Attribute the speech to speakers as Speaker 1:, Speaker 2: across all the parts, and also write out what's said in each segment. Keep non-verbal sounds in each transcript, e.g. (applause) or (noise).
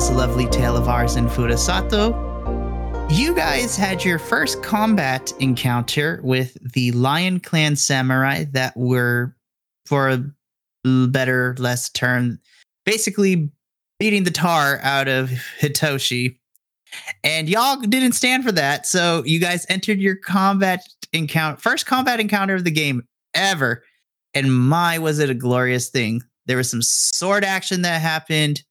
Speaker 1: this lovely tale of ours in Furusato, guys had your first combat encounter with the Lion Clan samurai that were, for a better, less term, basically beating the tar out of Hitoshi. And y'all didn't stand for that. So you guys entered your combat encounter, first combat encounter of the game ever. And my, was it a glorious thing. There was some sword action that happened.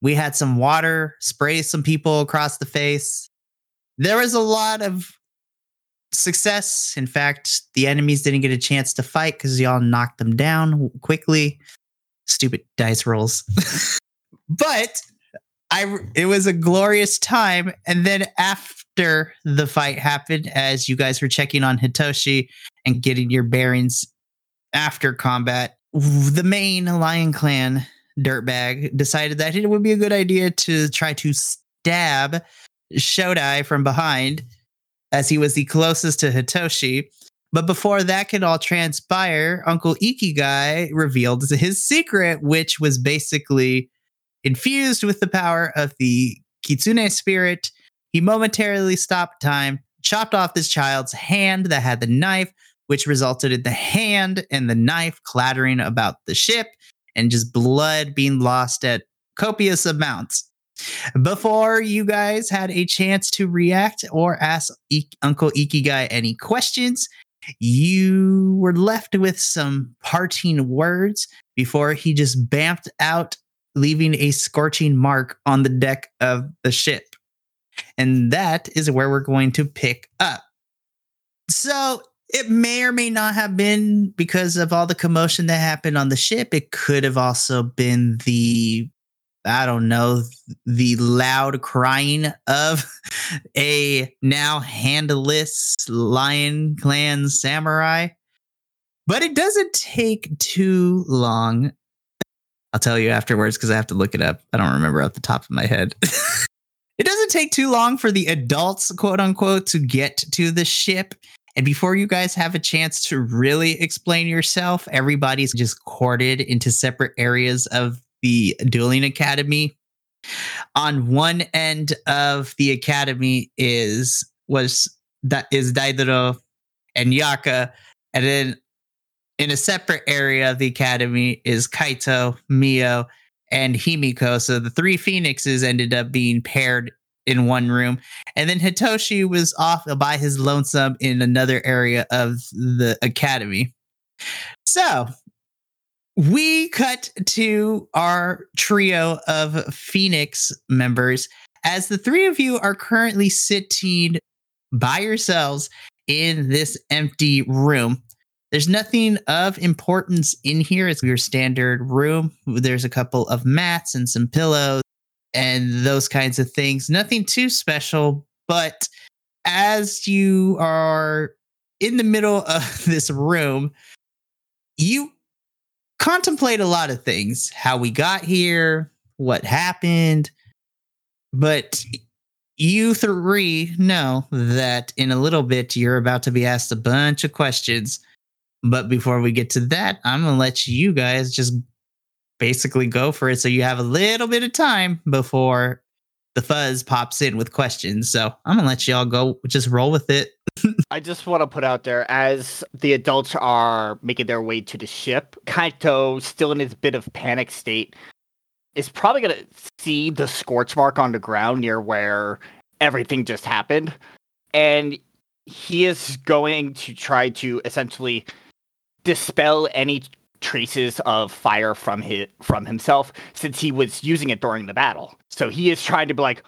Speaker 1: We had some water spray some people across the face. There was a lot of success. In fact, the enemies didn't get a chance to fight because y'all knocked them down quickly. Stupid dice rolls. (laughs) but I it was a glorious time. And then after the fight happened, as you guys were checking on Hitoshi and getting your bearings after combat, the main Lion Clan dirtbag decided that it would be a good idea to try to stab Shodai from behind as he was the closest to Hitoshi. But before that could all transpire, Uncle Ikigai revealed his secret, which was basically infused with the power of the Kitsune spirit. He momentarily stopped time, chopped off this child's hand that had the knife, which resulted in the hand and the knife clattering about the ship and just blood being lost at copious amounts. Before you guys had a chance to react or ask I- Uncle Ikigai any questions, you were left with some parting words before he just bamped out, leaving a scorching mark on the deck of the ship. And that is where we're going to pick up. So it may or may not have been because of all the commotion that happened on the ship. It could have also been the, I don't know, the loud crying of (laughs) a now handless Lion Clan samurai. But it doesn't take too long. I'll tell you afterwards because I have to look it up. I don't remember off the top of my head. (laughs) it doesn't take too long for the adults, quote unquote, to get to the ship and before you guys have a chance to really explain yourself, everybody's just corded into separate areas of the dueling academy. On one end of the academy is was that is Daidoro and Yaka, and then in a separate area of the academy is Kaito, Mio, and Himiko. So the three phoenixes ended up being paired in one room. And then Hitoshi was off by his lonesome in another area of the academy. So we cut to our trio of Phoenix members as the three of you are currently sitting by yourselves in this empty room. There's nothing of importance in here. It's your standard room. There's a couple of mats and some pillows and those kinds of things. Nothing too special, but as you are in the middle of (laughs) this room, you contemplate a lot of things how we got here, what happened, but you three know that in a little bit you're about to be asked a bunch of questions. But before we get to that, I'm going to let you guys just basically go for it so you have a little bit of time before the fuzz pops in with questions. So I'm gonna let y'all go, just roll with it. (laughs)
Speaker 2: I just want to put out there as the adults are making their way to the ship, Kaito, still in his bit of panic state, is probably gonna see the scorch mark on the ground near where everything just happened. And he is going to try to essentially dispel any traces of fire from his from himself since he was using it during the battle. So he is trying to be like,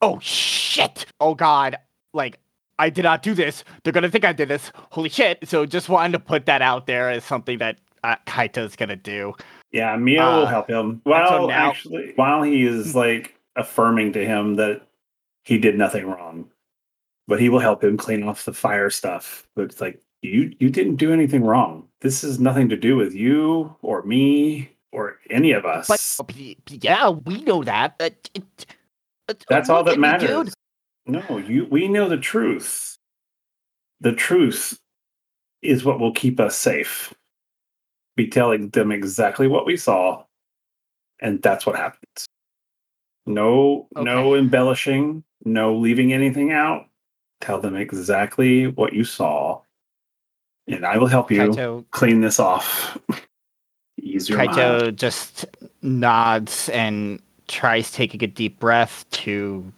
Speaker 2: "Oh shit! Oh god! Like I did not do this. They're gonna think I did this. Holy shit!" So just wanted to put that out there as something that uh, Kaito's gonna do.
Speaker 3: Yeah, Mio uh, will help him. Well, so now, actually, while he is like affirming to him that he did nothing wrong. but he will help him clean off the fire stuff. But it's like you you didn't do anything wrong. This has nothing to do with you or me or any of us.
Speaker 2: But yeah, we know that. Uh,
Speaker 3: That's all that matters. No, you. We know the truth. The truth is what will keep us safe. Be telling them exactly what we saw, and that's what happens. No, okay. no embellishing. No leaving anything out. Tell them exactly what you saw, and I will help you Kaito, clean this off. (laughs)
Speaker 2: Ease your Kaito mind. just nods and tries taking a deep breath to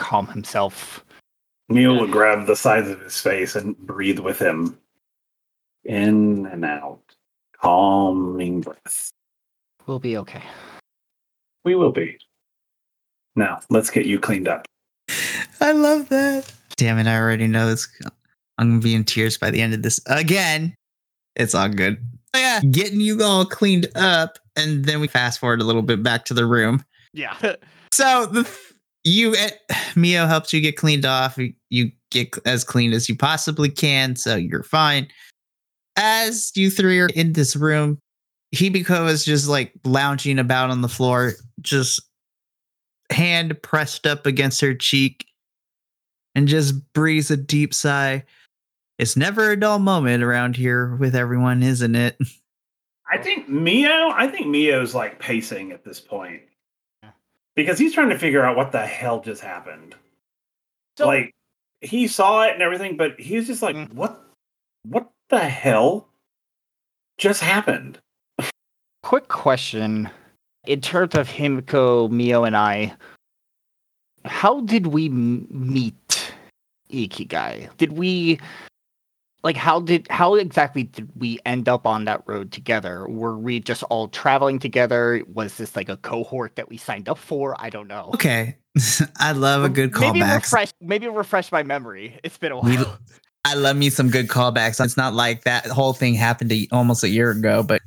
Speaker 2: calm himself.
Speaker 3: Neil will grab the sides of his face and breathe with him. In and out. Calming breath.
Speaker 2: We'll be okay.
Speaker 3: We will be. Now, let's get you cleaned up.
Speaker 1: I love that. Damn it, I already know this. I'm going to be in tears by the end of this. Again, it's all good. Oh, yeah, getting you all cleaned up. And then we fast forward a little bit back to the room.
Speaker 2: Yeah.
Speaker 1: so the you eh, Mio helps you get cleaned off. You get as clean as you possibly can, so you're fine. As you three are in this room, Himiko is just like lounging about on the floor, just hand pressed up against her cheek, and just breathes a deep sigh. It's never a dull moment around here with everyone, isn't it? (laughs)
Speaker 3: I think Mio, I think Mio's like pacing at this point because he's trying to figure out what the hell just happened. So, like he saw it and everything, but he's just like, mm. "What? What the hell just happened?"
Speaker 2: Quick question: In terms of Himiko, Mio, and I, how did we meet Ikigai? Did we like how did how exactly did we end up on that road together? Were we just all traveling together? Was this like a cohort that we signed up for? I don't know.
Speaker 1: Okay. (laughs) I love a good callback. maybe
Speaker 2: refresh maybe refresh my memory. It's been a while. (laughs)
Speaker 1: I love me some good callbacks. It's not like that whole thing happened to almost a year ago but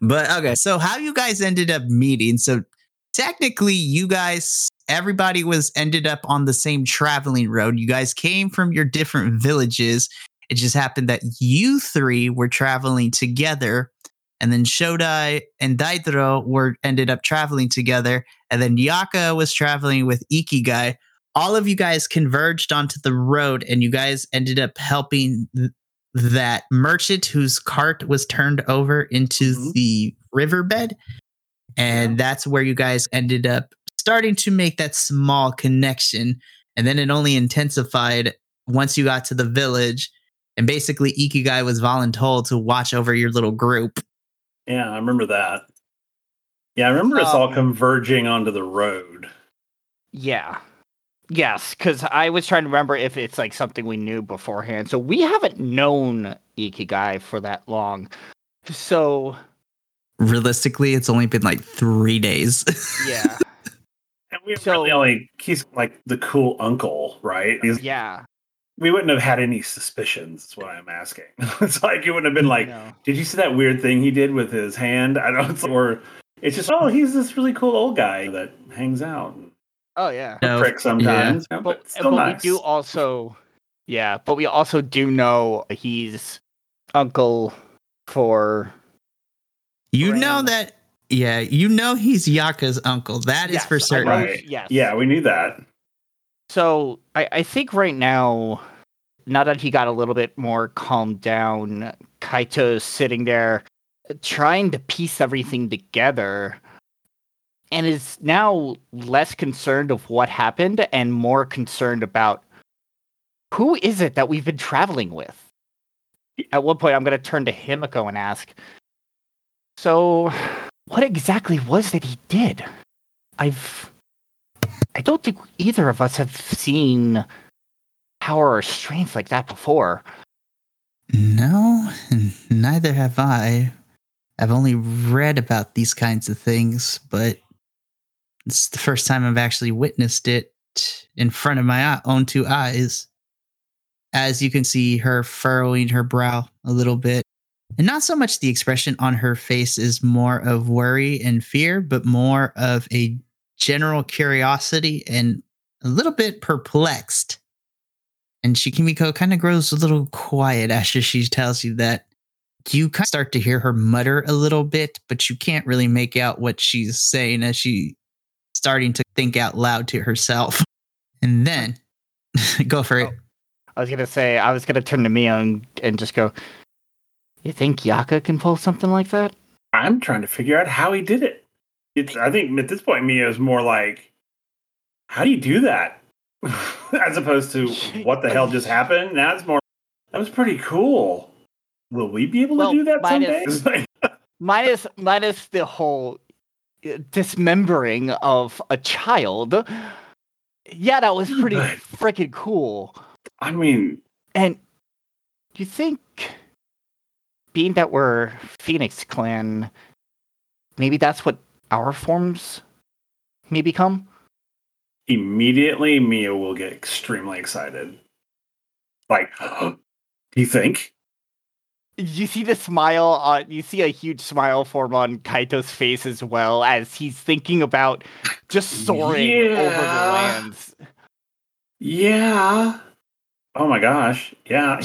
Speaker 1: but okay. So how you guys ended up meeting so technically you guys everybody was ended up on the same traveling road. You guys came from your different villages it just happened that you three were traveling together, and then Shodai and Daidro were ended up traveling together, and then Yaka was traveling with Ikigai. All of you guys converged onto the road, and you guys ended up helping th- that merchant whose cart was turned over into mm-hmm. the riverbed. And that's where you guys ended up starting to make that small connection. And then it only intensified once you got to the village and basically Ikigai was voluntold to watch over your little group.
Speaker 3: Yeah, I remember that. Yeah, I remember um, us all um, converging onto the road.
Speaker 2: Yeah. Yes, because I was trying to remember if it's like something we knew beforehand. So we haven't known Ikigai for that long. So
Speaker 1: realistically, it's only been like three days.
Speaker 2: yeah.
Speaker 3: And we so, really only he's like the cool uncle, right? He's,
Speaker 2: yeah
Speaker 3: we wouldn't have had any suspicions. That's what I'm asking. (laughs) it's like it wouldn't have been like, no. did you see that weird thing he did with his hand? (laughs) I don't. Or it's just, oh, he's this really cool old guy that hangs out.
Speaker 2: Oh yeah,
Speaker 3: no, prick sometimes,
Speaker 2: yeah. but, but, but nice. we do also, yeah, but we also do know he's uncle for.
Speaker 1: You know that, yeah, you know he's Yaka's uncle. That is yes, for certain.
Speaker 3: Right. Yes. Yeah, we knew that.
Speaker 2: So I, I think right now, now that he got a little bit more calmed down, Kaito's sitting there trying to piece everything together and is now less concerned of what happened and more concerned about who is it that we've been traveling with. At one point, I'm going to turn to Himiko and ask, so what exactly was that he did? I've I don't think either of us have seen power or strength like that before.
Speaker 1: No, neither have I. I've only read about these kinds of things, but it's the first time I've actually witnessed it in front of my own two eyes. As you can see her furrowing her brow a little bit. And not so much the expression on her face is more of worry and fear, but more of a general curiosity and a little bit perplexed And Shikimiko kind of grows a little quiet after she tells you that. You kind of start to hear her mutter a little bit, but you can't really make out what she's saying as she starting to think out loud to herself. (laughs) And then (laughs) go for it.
Speaker 2: Oh, I was gonna say I was gonna turn to Mia and, and just go. You think Yaka can pull something like that?
Speaker 3: I'm trying to figure out how he did it. It's I think at this point Mia is more like, how do you do that? (laughs) As opposed to what the hell just happened. That's more that was pretty cool. Will we be able
Speaker 2: Well,
Speaker 3: to do that
Speaker 2: minus-
Speaker 3: someday? (laughs)
Speaker 2: minus minus the whole uh, dismembering of a child. Yeah, that was pretty freaking cool.
Speaker 3: I mean,
Speaker 2: And do you think, being that we're Phoenix Clan, maybe that's what our forms may become?
Speaker 3: Immediately Mia will get extremely excited. Like, (gasps) do you think?
Speaker 2: You see the smile on, you see a huge smile form on Kaito's face as well as he's thinking about just soaring over the
Speaker 3: Yeah.
Speaker 2: lands.
Speaker 3: Yeah. Oh my gosh. Yeah.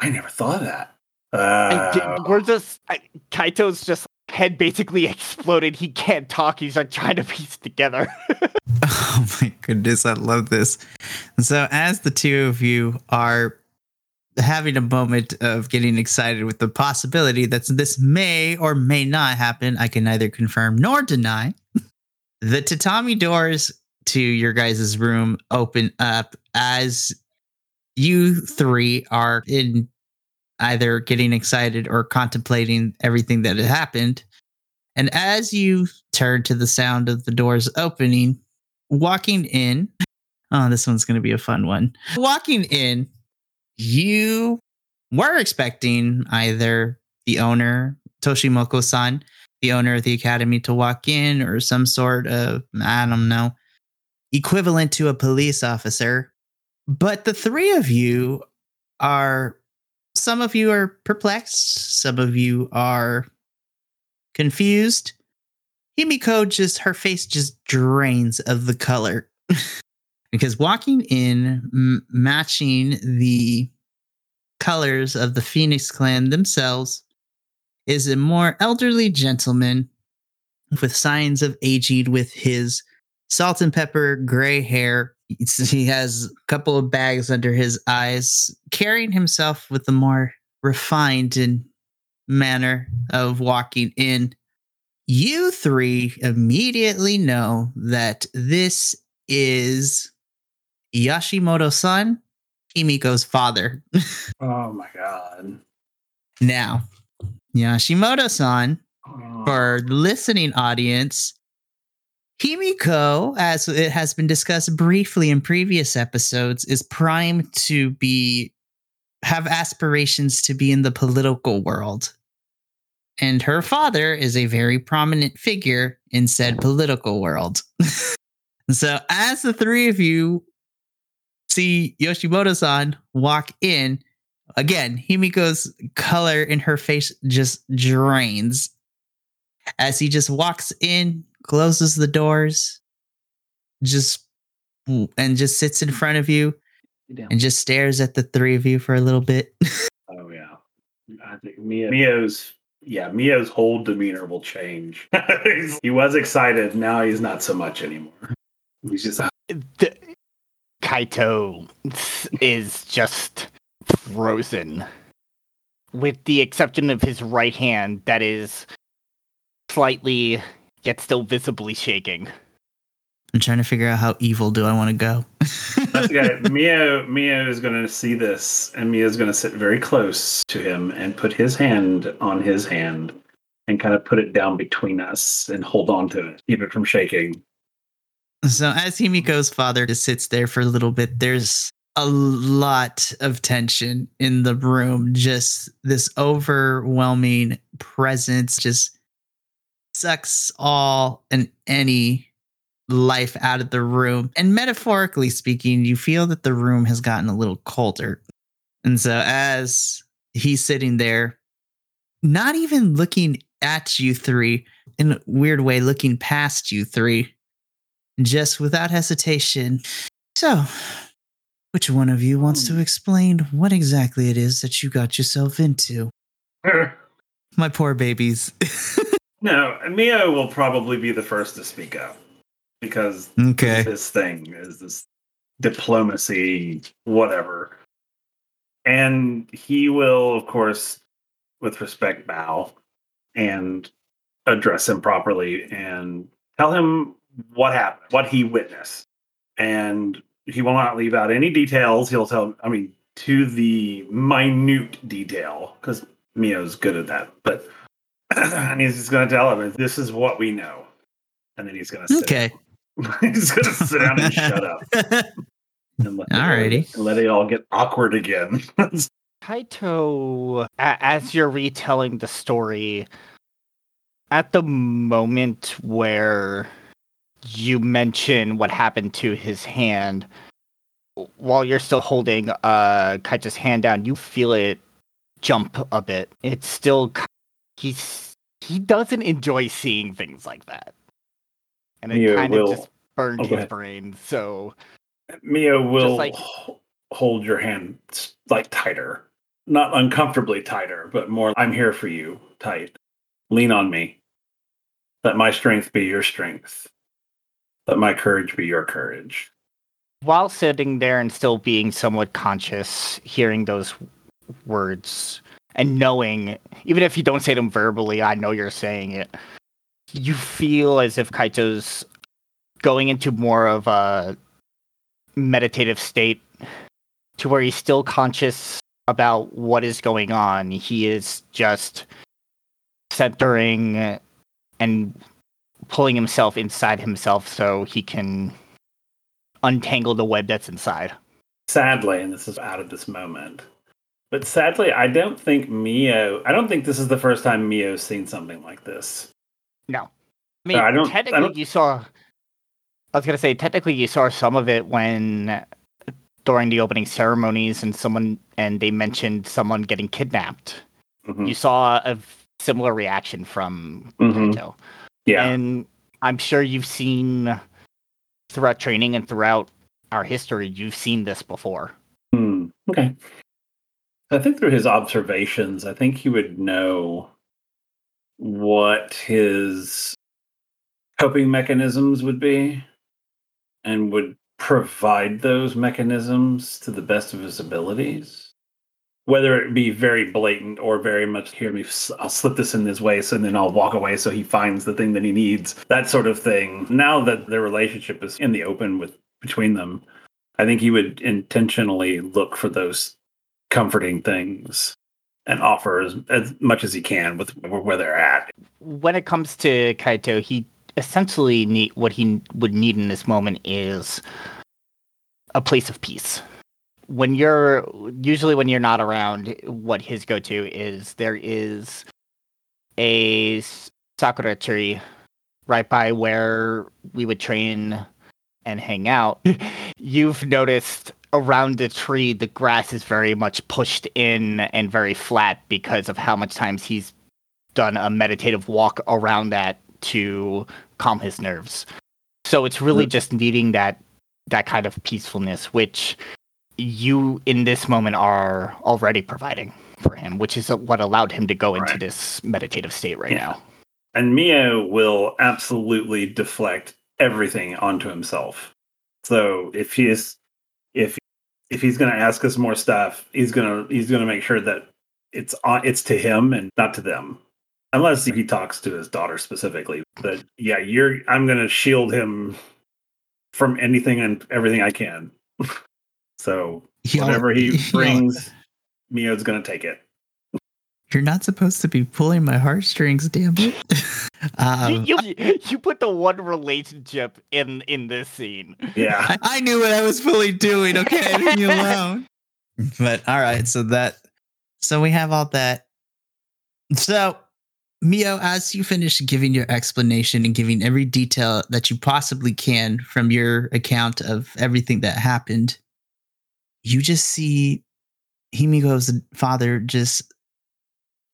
Speaker 3: I never thought of that. Uh,
Speaker 2: we're just I, Kaito's just head basically exploded. He can't talk. He's like trying to piece together. (laughs)
Speaker 1: Oh my goodness, I love this. So, as the two of you are having a moment of getting excited with the possibility that this may or may not happen, I can neither confirm nor deny. (laughs) The tatami doors to your guys' room open up as you three are in either getting excited or contemplating everything that had happened. And as you turn to the sound of the doors opening, walking in, oh, this one's going to be a fun one. Walking in, you were expecting either the owner, Toshimoko san, the owner of the academy, to walk in or some sort of, I don't know, equivalent to a police officer. But the three of you are, some of you are perplexed, some of you are confused. Himiko just her face just drains of the color (laughs) because walking in m- matching the colors of the Phoenix clan themselves is a more elderly gentleman with signs of aging with his salt and pepper gray hair he has a couple of bags under his eyes carrying himself with a more refined and manner of walking in you three immediately know that this is Yashimoto san, Himiko's father. (laughs)
Speaker 3: oh my god.
Speaker 1: now, Yashimoto san, for listening audience, Himiko, as it has been discussed briefly in previous episodes, is primed to be have aspirations to be in the political world. And her father is a very prominent figure in said political world. (laughs) so as the three of you see Yoshimoto-san walk in, again, Himiko's color in her face just drains as he just walks in, closes the doors, just and just sits in mm-hmm. front of you and just stares at the three of you for a little bit. (laughs)
Speaker 3: Oh yeah. I think Mia Mio's yeah, Mio's whole demeanor will change. (laughs) He was excited, now he's not so much anymore. He's just uh,
Speaker 2: the, Kaito is just frozen, with the exception of his right hand that is slightly yet still visibly shaking.
Speaker 1: I'm trying to figure out how evil do I want to go.
Speaker 3: That's the. (laughs) Mia Mia is gonna see this and Mia is gonna sit very close to him and put his hand on his hand and kind of put it down between us and hold on to it, keep it from shaking.
Speaker 1: So as Himiko's father just sits there for a little bit, there's a lot of tension in the room. Just this overwhelming presence just sucks all and any life out of the room. And metaphorically speaking, you feel that the room has gotten a little colder. And so as he's sitting there, not even looking at you three, in a weird way, looking past you three, just without hesitation. So, Which one of you wants to hmm. explain what exactly it is that you got yourself into? (laughs) My poor babies. (laughs)
Speaker 3: no, Mio will probably be the first to speak up because
Speaker 1: okay.
Speaker 3: this thing is this diplomacy, whatever. And he will, of course, with respect, bow and address him properly and tell him what happened, what he witnessed. And he will not leave out any details. He'll tell, I mean, to the minute detail, because Mio's good at that. But (clears throat) and he's just going to tell him, "This is what we know," and then he's going to
Speaker 1: okay. (laughs)
Speaker 3: he's going to sit down and shut up. (laughs)
Speaker 1: And let Alrighty,
Speaker 3: it, let it all get awkward again. (laughs)
Speaker 2: Kaito, as you're retelling the story, at the moment where you mention what happened to his hand, while you're still holding uh Kaito's hand down, you feel it jump a bit. It's still he's he doesn't enjoy seeing things like that, and it kind will, of just burned oh, his brain. So
Speaker 3: Mia will like, hold your hand like tighter, not uncomfortably tighter, but more. I'm here for you, tight. Lean on me. Let my strength be your strength. Let my courage be your courage.
Speaker 2: While sitting there and still being somewhat conscious, hearing those words and knowing, even if you don't say them verbally, I know you're saying it. You feel as if Kaito's going into more of a meditative state to where he's still conscious about what is going on. He is just centering and pulling himself inside himself so he can untangle the web that's inside.
Speaker 3: Sadly, and this is out of this moment, but sadly, I don't think Mio. I don't think this is the first time Mio's seen something like this.
Speaker 2: No, I mean, I don't, technically, I don't, you saw. I was gonna say, technically, you saw some of it when during the opening ceremonies, and someone and they mentioned someone getting kidnapped. Mm-hmm. You saw a similar reaction from mm-hmm.
Speaker 3: Yeah,
Speaker 2: and I'm sure you've seen throughout training and throughout our history, you've seen this before.
Speaker 3: Mm, okay. I think through his observations, I think he would know what his coping mechanisms would be and would provide those mechanisms to the best of his abilities. Whether it be very blatant or very much, here, me, I'll slip this in this way, so then I'll walk away so he finds the thing that he needs, that sort of thing. Now that their relationship is in the open with between them, I think he would intentionally look for those comforting things and offer as, as much as he can with where they're at.
Speaker 2: When it comes to Kaito, he essentially need what he would need in this moment is a place of peace. When you're usually when you're not around, what his go-to is there is a sakura tree right by where we would train and hang out. (laughs) You've noticed around the tree, the grass is very much pushed in and very flat because of how much times he's done a meditative walk around that to calm his nerves. So it's really just needing that that kind of peacefulness, which you in this moment are already providing for him, which is what allowed him to go right. into this meditative state right yeah. now.
Speaker 3: And Mio will absolutely deflect everything onto himself. So if he is if if he's going to ask us more stuff, he's going to he's going to make sure that it's on it's to him and not to them. Unless he talks to his daughter specifically. But yeah, you're I'm going to shield him from anything and everything I can. (laughs) so whatever he brings, Mio's going to take it.
Speaker 1: You're not supposed to be pulling my heartstrings, damn it. (laughs)
Speaker 2: um, you, you, you, put the one relationship in in this scene.
Speaker 3: Yeah,
Speaker 1: I, I knew what I was fully doing. Okay, leave me (laughs) alone. But all right, so that so we have all that. So Mio, as you finish giving your explanation and giving every detail that you possibly can from your account of everything that happened, you just see Himiko's father just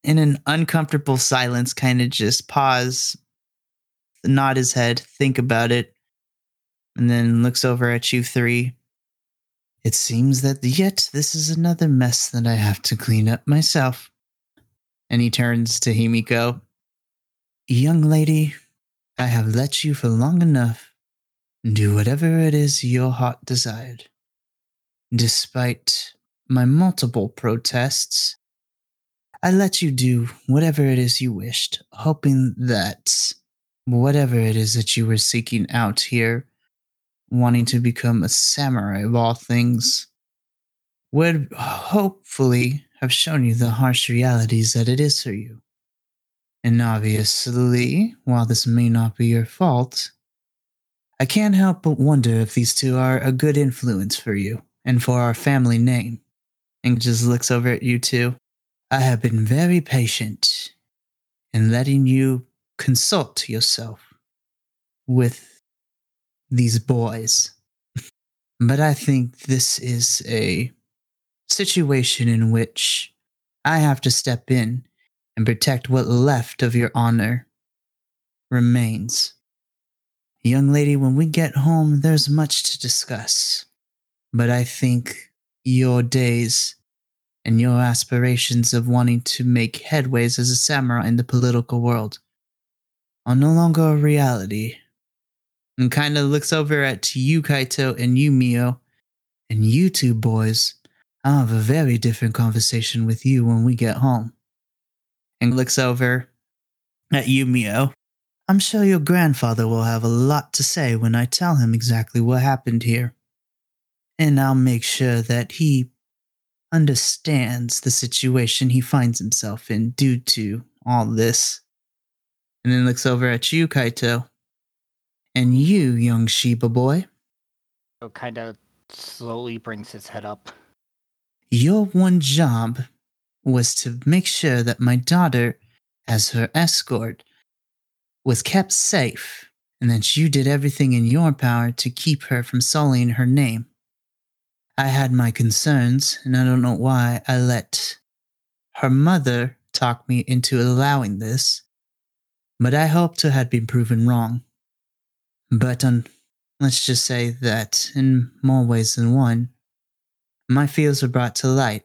Speaker 1: in an uncomfortable silence, kind of just pause, nod his head, think about it, and then looks over at you three. It seems that yet this is another mess that I have to clean up myself. And he turns to Himiko. Young lady, I have let you for long enough. Do whatever it is your heart desired. Despite my multiple protests, I let you do whatever it is you wished, hoping that whatever it is that you were seeking out here wanting to become a samurai of all things would hopefully have shown you the harsh realities that it is for you. And obviously, while this may not be your fault, I can't help but wonder if these two are a good influence for you and for our family name. And just looks over at you two. I have been very patient in letting you consult yourself with these boys. (laughs) but I think this is a situation in which I have to step in and protect what left of your honor remains. Young lady, when we get home, there's much to discuss. But I think your days and your aspirations of wanting to make headways as a samurai in the political world are no longer a reality and kind of looks over at you, Kaito, and you, Mio, and you two boys. I'll have a very different conversation with you when we get home. And looks over at you, Mio. I'm sure your grandfather will have a lot to say when I tell him exactly what happened here. And I'll make sure that he understands the situation he finds himself in due to all this. And then looks over at you, Kaito. And you, young Shiba boy?
Speaker 2: So kind of slowly brings his head up.
Speaker 1: Your one job was to make sure that my daughter, as her escort, was kept safe, and that you did everything in your power to keep her from sullying her name. I had my concerns, and I don't know why I let her mother talk me into allowing this, but I hope to have been proven wrong. But um, let's just say that in more ways than one, my fears were brought to light,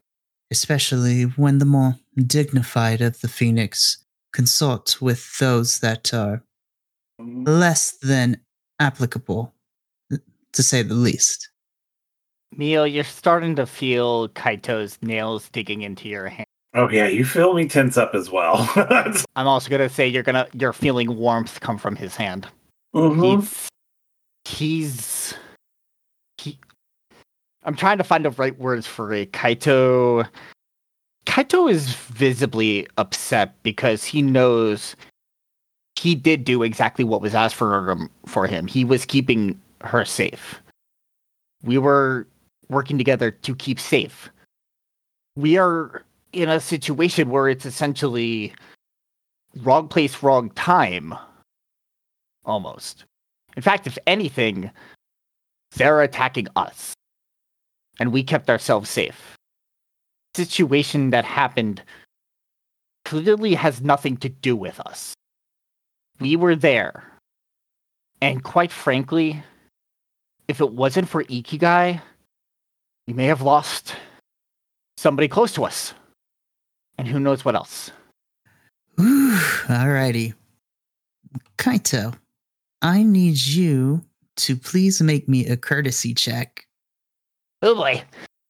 Speaker 1: especially when the more dignified of the Phoenix consort with those that are less than applicable, to say the least.
Speaker 2: Mio, you're starting to feel Kaito's nails digging into your hand.
Speaker 3: Oh yeah, you feel me tense up as well. (laughs)
Speaker 2: I'm also gonna say you're gonna you're feeling warmth come from his hand.
Speaker 3: Mhm.
Speaker 2: He's he's he. I'm trying to find the right words for it. Kaito. Kaito is visibly upset because he knows he did do exactly what was asked for him. For him, he was keeping her safe. We were working together to keep safe. We are in a situation where it's essentially wrong place, wrong time. Almost. In fact, if anything, they're attacking us. And we kept ourselves safe. Situation that happened clearly has nothing to do with us. We were there. And quite frankly, if it wasn't for Ikigai, we may have lost somebody close to us. And who knows what else.
Speaker 1: Ooh, alrighty. Kaito, I need you to please make me a courtesy check.
Speaker 2: Oh boy.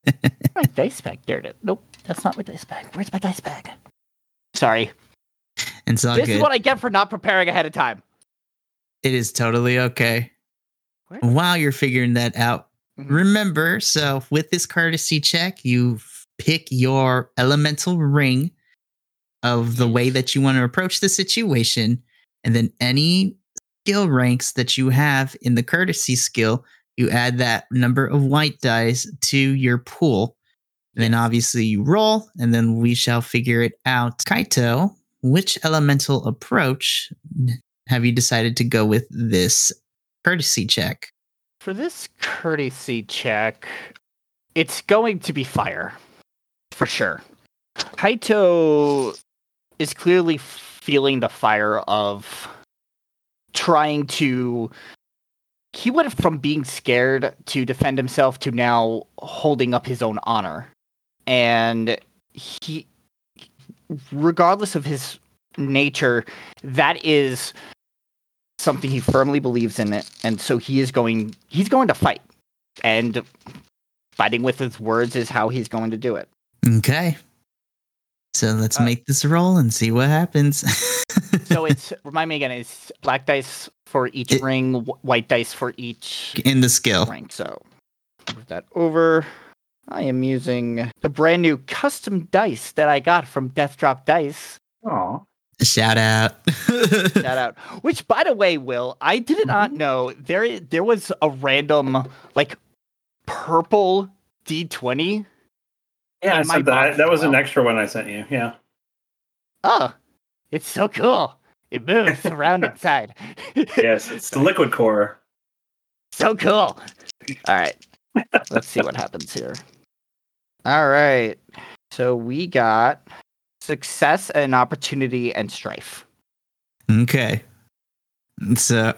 Speaker 2: (laughs) my dice bag. There it. Nope, that's not my dice bag. Where's my dice bag? Sorry.
Speaker 1: It's all
Speaker 2: this
Speaker 1: good.
Speaker 2: is what I get for not preparing ahead of time.
Speaker 1: it is totally okay.
Speaker 2: Where?
Speaker 1: While you're figuring that out,
Speaker 2: Mhm.
Speaker 1: remember so with this courtesy check, you pick your elemental ring of the way that you want to approach the situation, and then any skill ranks that you have in the courtesy skill, you add that number of white dice to your pool. And then obviously you roll, and then we shall figure it out. Kaito, which elemental approach have you decided to go with this courtesy check?
Speaker 2: For this courtesy check, it's going to be fire. For sure. Kaito is clearly feeling the fire of trying to he went from being scared to defend himself to now holding up his own honor. And he regardless of his nature, that is something he firmly believes in it. And so he is going he's going to fight. And fighting with his words is how he's going to do it.
Speaker 1: Okay. So let's uh, make this a roll and see what happens. (laughs)
Speaker 2: so it's remind me again. It's black dice for each it, ring, white dice for each
Speaker 1: in the skill
Speaker 2: ring. So move that over. I am using the brand new custom dice that I got from Death Drop Dice.
Speaker 3: Aw.
Speaker 1: Shout out. (laughs)
Speaker 2: Shout out. Which by the way, Will, I did not mm-hmm. know there there was a random like purple D20.
Speaker 3: Yeah, I sent that. That was well. an extra one I sent you. Yeah.
Speaker 2: Oh, it's so cool. It moves (laughs) around inside.
Speaker 3: yes, it's the liquid core.
Speaker 2: So cool. All right. Let's see what happens here. All right. So we got success and opportunity and strife.
Speaker 1: Okay. So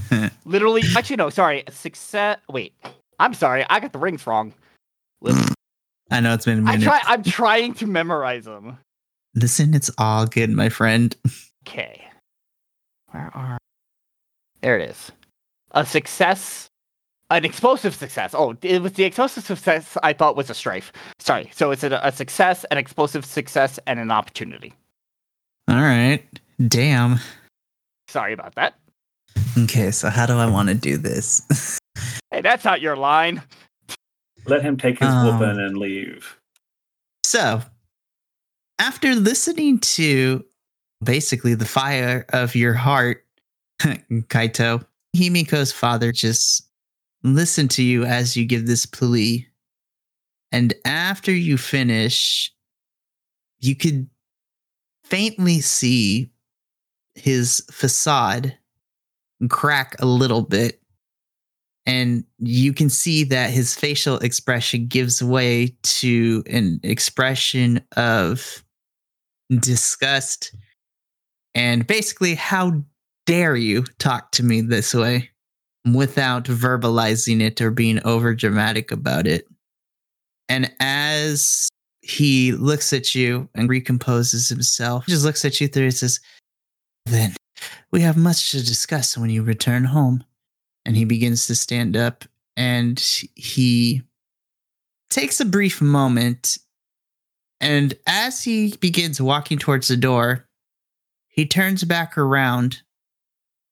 Speaker 1: (laughs)
Speaker 2: literally actually no, sorry. Success wait. I'm sorry, I got the rings wrong.
Speaker 1: Listen. Mm. I know it's been a minute.
Speaker 2: I try, I'm trying to memorize them.
Speaker 1: Listen, it's all good, my friend. (laughs)
Speaker 2: Okay. Where are? There it is. A success, an explosive success. Oh, it was the explosive success I thought was a strife. Sorry. So it's a, a success, an explosive success, and an opportunity.
Speaker 1: All right. Damn.
Speaker 2: Sorry about that.
Speaker 1: Okay, so how do I want to do this? (laughs)
Speaker 2: hey, that's not your line.
Speaker 3: Let him take his um, whooping and leave.
Speaker 1: So, after listening to basically the fire of your heart, (laughs) Kaito, Himiko's father just listened to you as you give this plea. And after you finish, you could faintly see his facade crack a little bit. And you can see that his facial expression gives way to an expression of disgust and basically, how dare you talk to me this way without verbalizing it or being over dramatic about it? And as he looks at you and recomposes himself, just looks at you through and says, Then we have much to discuss when you return home. And he begins to stand up and he takes a brief moment. And as he begins walking towards the door, he turns back around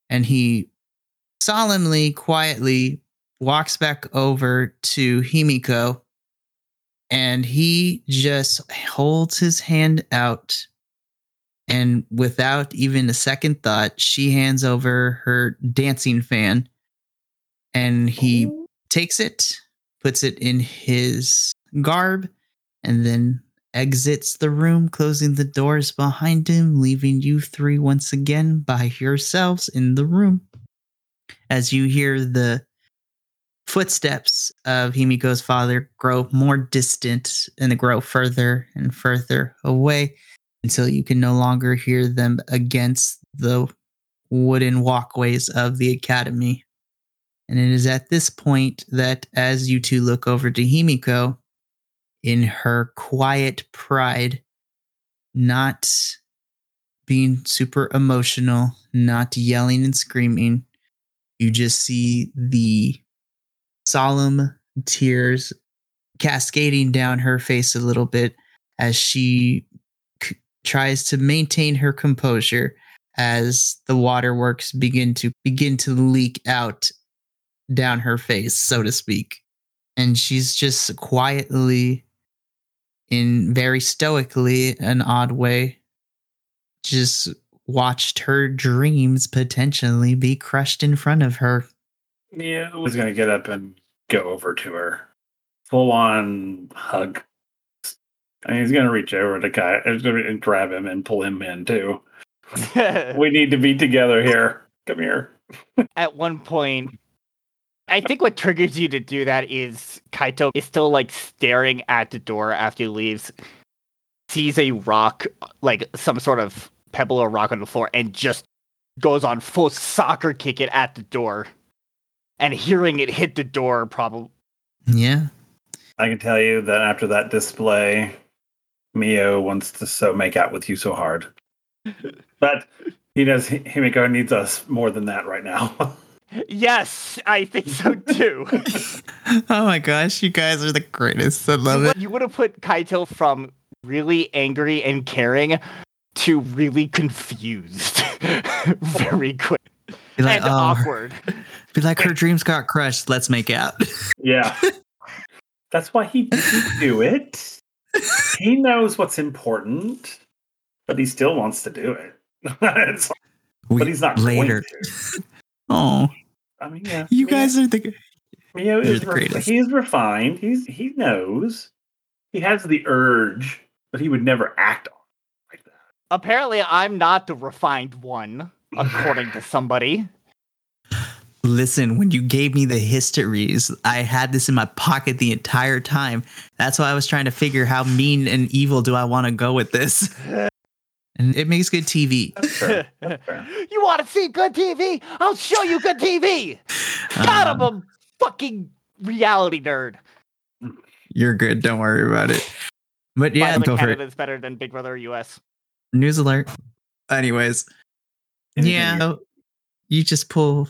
Speaker 1: and he solemnly, quietly walks back over to Himiko and he just holds his hand out. And without even a second thought, she hands over her dancing fan and he oh. takes it, puts it in his garb, and then exits the room, closing the doors behind him, leaving you three once again by yourselves in the room. As you hear the footsteps of Himiko's father grow more distant and grow further and further away until you can no longer hear them against the wooden walkways of the academy. And it is at this point that, as you two look over to Himiko, in her quiet pride, not being super emotional, not yelling and screaming. You just see the solemn tears cascading down her face a little bit as she c- tries to maintain her composure as the waterworks begin to begin to leak out down her face so to speak. And she's just quietly in very stoically an odd way just watched her dreams potentially be crushed in front of her.
Speaker 3: Yeah, I was gonna get up and go over to her. Full on hug. I mean, he's gonna reach over to uh, guy and grab him and pull him in too. (laughs) we need to be together here. Come here.
Speaker 2: At one point, I think what triggers you to do that is Kaito is still like staring at the door after he leaves, sees a rock, like some sort of pebble or rock on the floor, and just goes on full soccer kick it at the door. and hearing it hit the door probably
Speaker 1: Yeah.
Speaker 3: I can tell you that after that display, Mio wants to so make out with you so hard. (laughs) But he knows Hi- Himiko needs us more than that right now. (laughs)
Speaker 2: Yes, I think so too. (laughs)
Speaker 1: Oh my gosh, you guys are the greatest. I love it.
Speaker 2: you would have put Kaito from really angry and caring to really confused (laughs) very quick
Speaker 1: Be like,
Speaker 2: and
Speaker 1: oh,
Speaker 2: awkward. (laughs)
Speaker 1: be like, her (laughs) dreams got crushed. Let's make out.
Speaker 3: yeah. That's why he didn't do it. He knows what's important, but he still wants to do it. It's- but he's not
Speaker 1: later.
Speaker 3: going to.
Speaker 1: Oh,
Speaker 3: I mean, yeah.
Speaker 1: you
Speaker 3: Miyo-
Speaker 1: guys are the.
Speaker 3: Miyo
Speaker 1: You're
Speaker 3: is
Speaker 1: the
Speaker 3: ref-
Speaker 1: greatest.
Speaker 3: he's refined. He's he knows. He has the urge, but he would never act on it like that.
Speaker 2: Apparently, I'm not the refined one, according to somebody.
Speaker 1: Listen, when you gave me the histories, I had this in my pocket the entire time. That's why I was trying to figure how mean and evil do I want to go with this. And it makes good TV.
Speaker 3: That's fair. That's fair.
Speaker 2: you want to see good TV? I'll show you good TV. God, I'm
Speaker 1: Um,
Speaker 2: a fucking reality nerd.
Speaker 1: you're good. Don't worry about it. But yeah,
Speaker 2: Finally,
Speaker 1: go for it.
Speaker 2: Better than Big Brother US.
Speaker 1: News alert. Anyways,
Speaker 3: Anything
Speaker 1: yeah, you just pull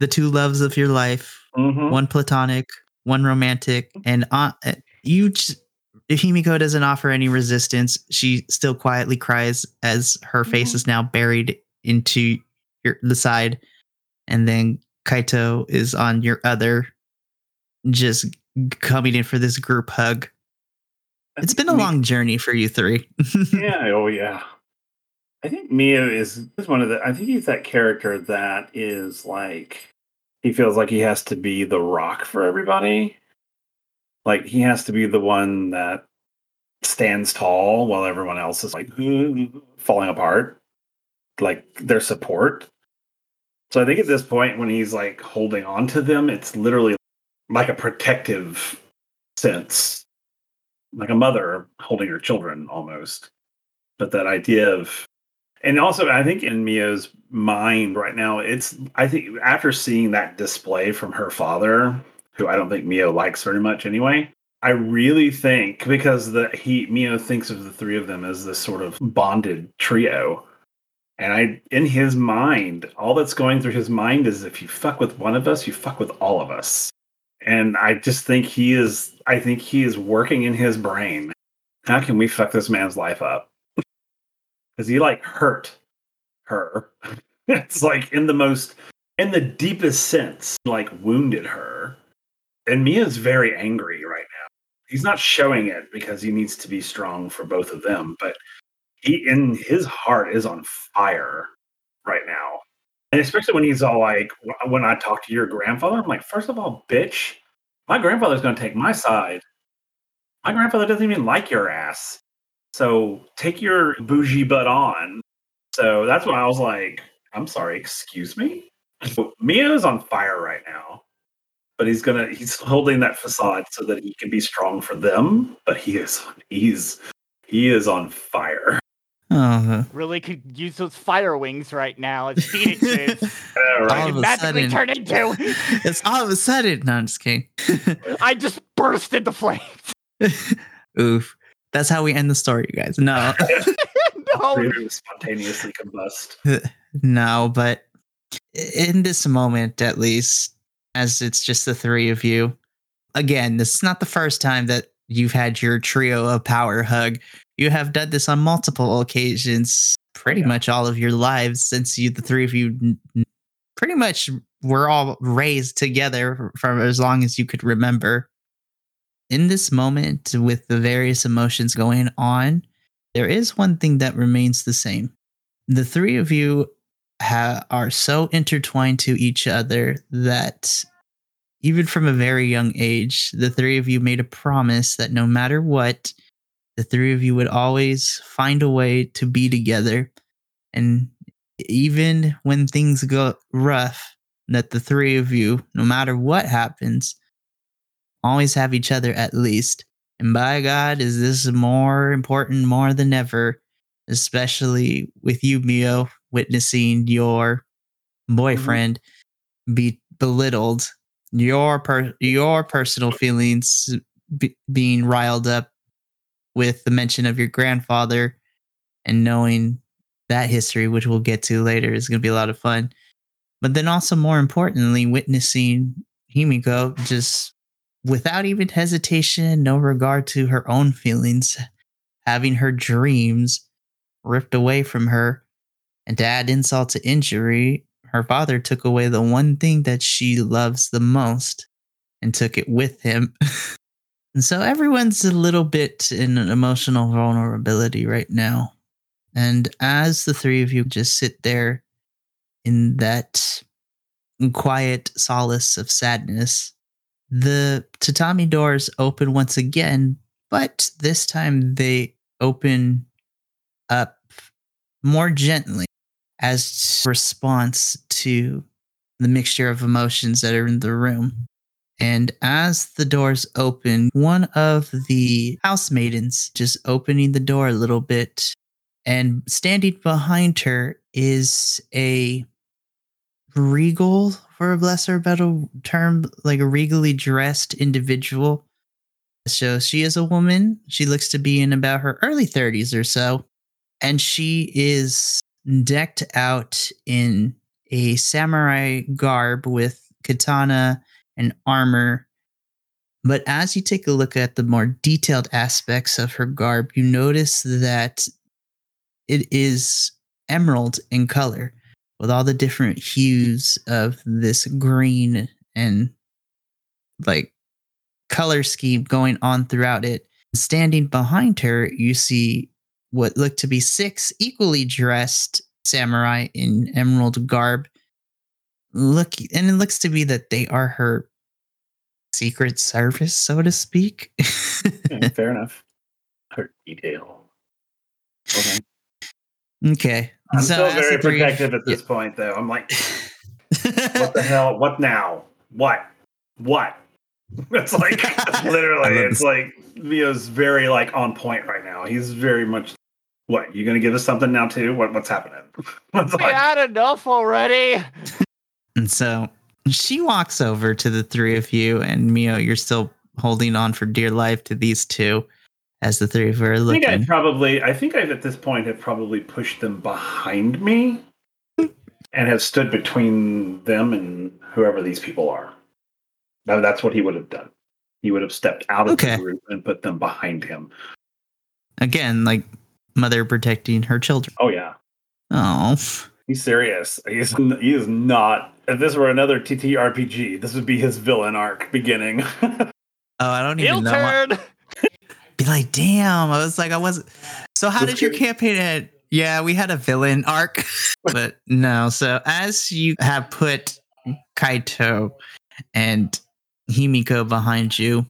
Speaker 1: the two loves of your life
Speaker 3: Mhm.
Speaker 1: one platonic, one romantic, and uh, you. Just, if Himiko doesn't offer any resistance, she still quietly cries as her face
Speaker 3: Mhm.
Speaker 1: is now buried into your the side, and then Kaito is on your other, just coming in for this group hug. It's been a
Speaker 3: Mi-
Speaker 1: long journey for you three. (laughs)
Speaker 3: yeah. Oh yeah. I think Miyo is, is one of the. I think he's that character that is like he feels like he has to be the rock for everybody. Like he has to be the one that stands tall while everyone else is like (laughs) falling apart, like their support. So I think at this point, when he's like holding on to them, it's literally like a protective sense, like a mother holding her children almost. But that idea of, and also I think in Miyo's mind right now, it's I think after seeing that display from her father, who I don't think Miyo likes very much anyway. I really think because the he Miyo thinks of the three of them as this sort of bonded trio. And I in his mind, all that's going through his mind is if you fuck with one of us, you fuck with all of us. And I just think he is I think he is working in his brain. How can we fuck this man's life up? (laughs) Because he like hurt her. (laughs) it's like in the most in the deepest sense, like wounded her. And Miyo's very angry right now. He's not showing it because he needs to be strong for both of them, but he in his heart is on fire right now. And especially when he's all like, when I talk to your grandfather, I'm like, first of all, bitch, my grandfather's going to take my side. My grandfather doesn't even like your ass. So take your bougie butt on. So that's why I was like, I'm sorry, excuse me? So Miyo is on fire right now, but he's gonna he's holding that facade so that he can be strong for them. But he is he's he is on fire.
Speaker 1: Oh,
Speaker 2: Really could use those fire wings right now as phoenixes. (laughs)
Speaker 3: Yeah, right.
Speaker 1: All of a
Speaker 2: magically
Speaker 1: sudden-
Speaker 2: turn into. (laughs)
Speaker 1: it's all of a sudden. No, I'm just kidding. (laughs)
Speaker 2: I just burst into flames.
Speaker 1: Oof. That's how we end the story, you guys. No,
Speaker 2: no,
Speaker 3: spontaneously combust.
Speaker 1: no, but in this moment, at least, as it's just the three of you, again, this is not the first time that you've had your trio of power hug. You have done this on multiple occasions, pretty
Speaker 3: Yeah.
Speaker 1: much all of your lives since you, the three of you, pretty much were all raised together from as long as you could remember. In this moment, with the various emotions going on, there is one thing that remains the same. The three of you ha- are so intertwined to each other that even from a very young age, the three of you made a promise that no matter what, the three of you would always find a way to be together. And even when things go rough, that the three of you, no matter what happens, always have each other at least. And by God, is this more important more than ever, especially with you, Miyo, witnessing your mm-hmm. boyfriend be belittled, your per- your personal feelings be- being riled up with the mention of your grandfather and knowing that history, which we'll get to later, is going to be a lot of fun. But then also, more importantly, witnessing Himiko just without even hesitation, no regard to her own feelings, having her dreams ripped away from her. And to add insult to injury, her father took away the one thing that she loves the most and took it with him. (laughs) and so everyone's a little bit in an emotional vulnerability right now. And as the three of you just sit there in that quiet solace of sadness, the tatami doors open once again, but this time they open up more gently as response to the mixture of emotions that are in the room. And as the doors open, one of the housemaidens just opening the door a little bit, and standing behind her is a regal, for a lesser better term, like a regally dressed individual. So she is a woman. She looks to be in about her early 30s or so. And she is decked out in a samurai garb with katana and armor. But as you take a look at the more detailed aspects of her garb, you notice that it is emerald in color with all the different hues of this green and like color scheme going on throughout it. Standing behind her, you see what look to be six equally dressed samurai in emerald garb. Look, and it looks to be that they are her secret service, so to speak.
Speaker 3: yeah, hmm, (laughs) fair enough. Her detail.
Speaker 1: Okay. Okay.
Speaker 3: I'm so still very protective at this yeah. point, though. I'm like, (laughs) what the hell? What now? What? What? (laughs) It's like literally, it's like Miyo's very like on point right now. He's very much what? You gonna give us something now too? What what's happening?
Speaker 2: what's we like, had enough already.
Speaker 1: And so she walks over to the three of you, and Miyo, you're still holding on for dear life to these two as the three of you are looking.
Speaker 3: I think I probably, I think I've at this point have probably pushed them behind me and have stood between them and whoever these people are. Now that's what he would have done. He would have stepped out of okay. the group and put them behind him.
Speaker 1: Again, like mother protecting her children.
Speaker 3: Oh yeah.
Speaker 1: Oh.
Speaker 3: He's serious. He's he is not. If this were another TTRPG, this would be his villain arc beginning. (laughs)
Speaker 1: oh, I don't even know. Turn be like, damn. I was like, I wasn't. So how did your campaign end? Yeah, we had a villain arc, (laughs) but no. So as you have put Kaito and Himiko behind you,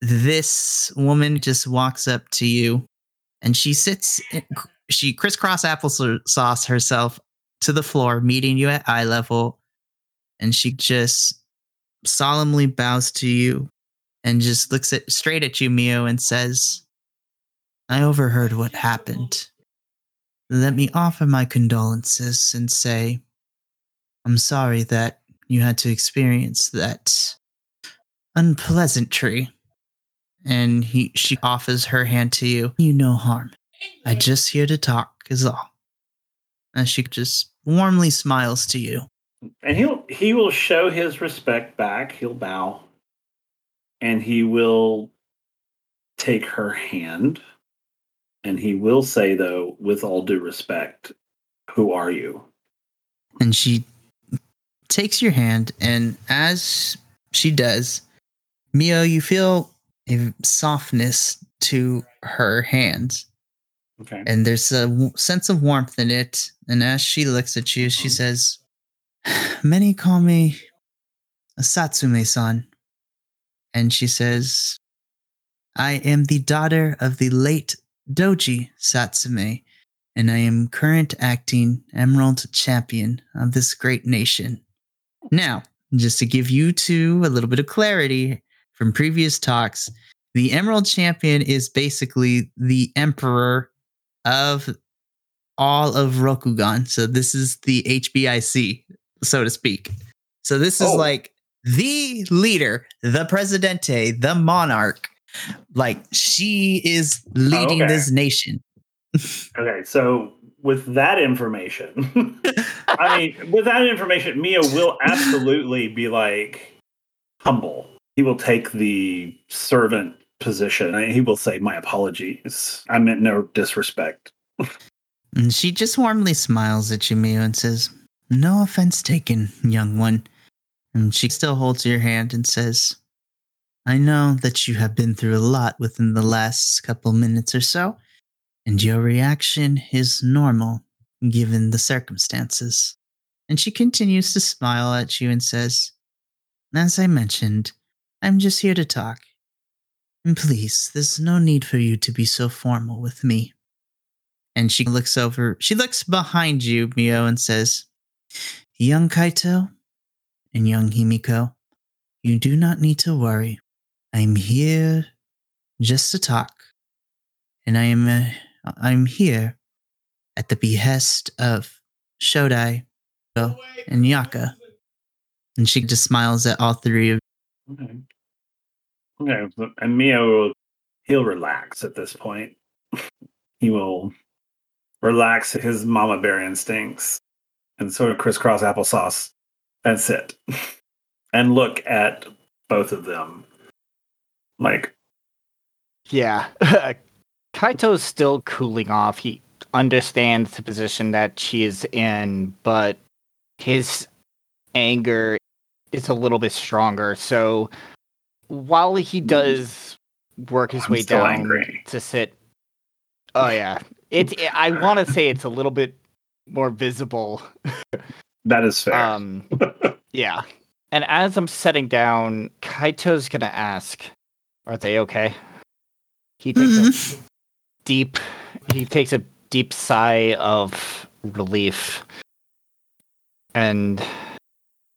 Speaker 1: this woman just walks up to you and she sits, in, she crisscross applesauce herself to the floor, meeting you at eye level. And she just solemnly bows to you and just looks at, straight at you, Miyo, and says, I overheard what happened. Let me offer my condolences and say, I'm sorry that you had to experience that unpleasantry. And he, she offers her hand to you. You no harm. I just here to talk is all. And she just warmly smiles to you.
Speaker 3: And he'll he will show his respect back. He'll bow. And he will take her hand. And he will say though with all due respect who are you?
Speaker 1: And she takes your hand and as she does miyo you feel a softness to her hands.
Speaker 3: Okay.
Speaker 1: And there's a w- sense of warmth in it. And as she looks at you she uh-huh. says many call me a satsume-san and she says, I am the daughter of the late Doji Satsume, and I am current acting Emerald Champion of this great nation. Now, just to give you two a little bit of clarity from previous talks, the Emerald Champion is basically the emperor of all of Rokugan. So this is the HBIC, so to speak. So this is
Speaker 3: Oh.
Speaker 1: like the leader, the presidente, the monarch. Like she is leading
Speaker 3: okay.
Speaker 1: this nation. (laughs)
Speaker 3: Okay, so with that information, (laughs) I mean, with that information, Miyo will absolutely be like humble. He will take the servant position. and He will say, "My apologies. I meant no disrespect."
Speaker 1: And she just warmly smiles at you, Miyo, and says, No offense taken, young one. And she still holds your hand and says, I know that you have been through a lot within the last couple minutes or so, and your reaction is normal given the circumstances. And she continues to smile at you and says, As I mentioned, I'm just here to talk. And please, there's no need for you to be so formal with me. And she looks over, she looks behind you, Miyo, and says, Young Kaito and young Himiko, you do not need to worry. I'm here just to talk. And I am uh, I'm here at the behest of Shotai and Yaka. And she just smiles at all three of
Speaker 3: Okay. Okay, and Miyo will he'll relax at this point. (laughs) he will relax his mama bear instincts and sort of crisscross applesauce. and sit (laughs) and look at both of them. Like,
Speaker 2: Yeah. (laughs) Kaito's still cooling off. He understands the position that she is in, but his anger is a little bit stronger. So while he hmm. does work his
Speaker 3: I'm
Speaker 2: way down
Speaker 3: angry.
Speaker 2: to sit Oh yeah. It, it I want to (laughs) say it's a little bit more visible.
Speaker 3: that is fair.
Speaker 2: Um yeah. And as I'm setting down, Kaito's going to ask, "Are they okay?" He takes a deep he takes a deep sigh of relief and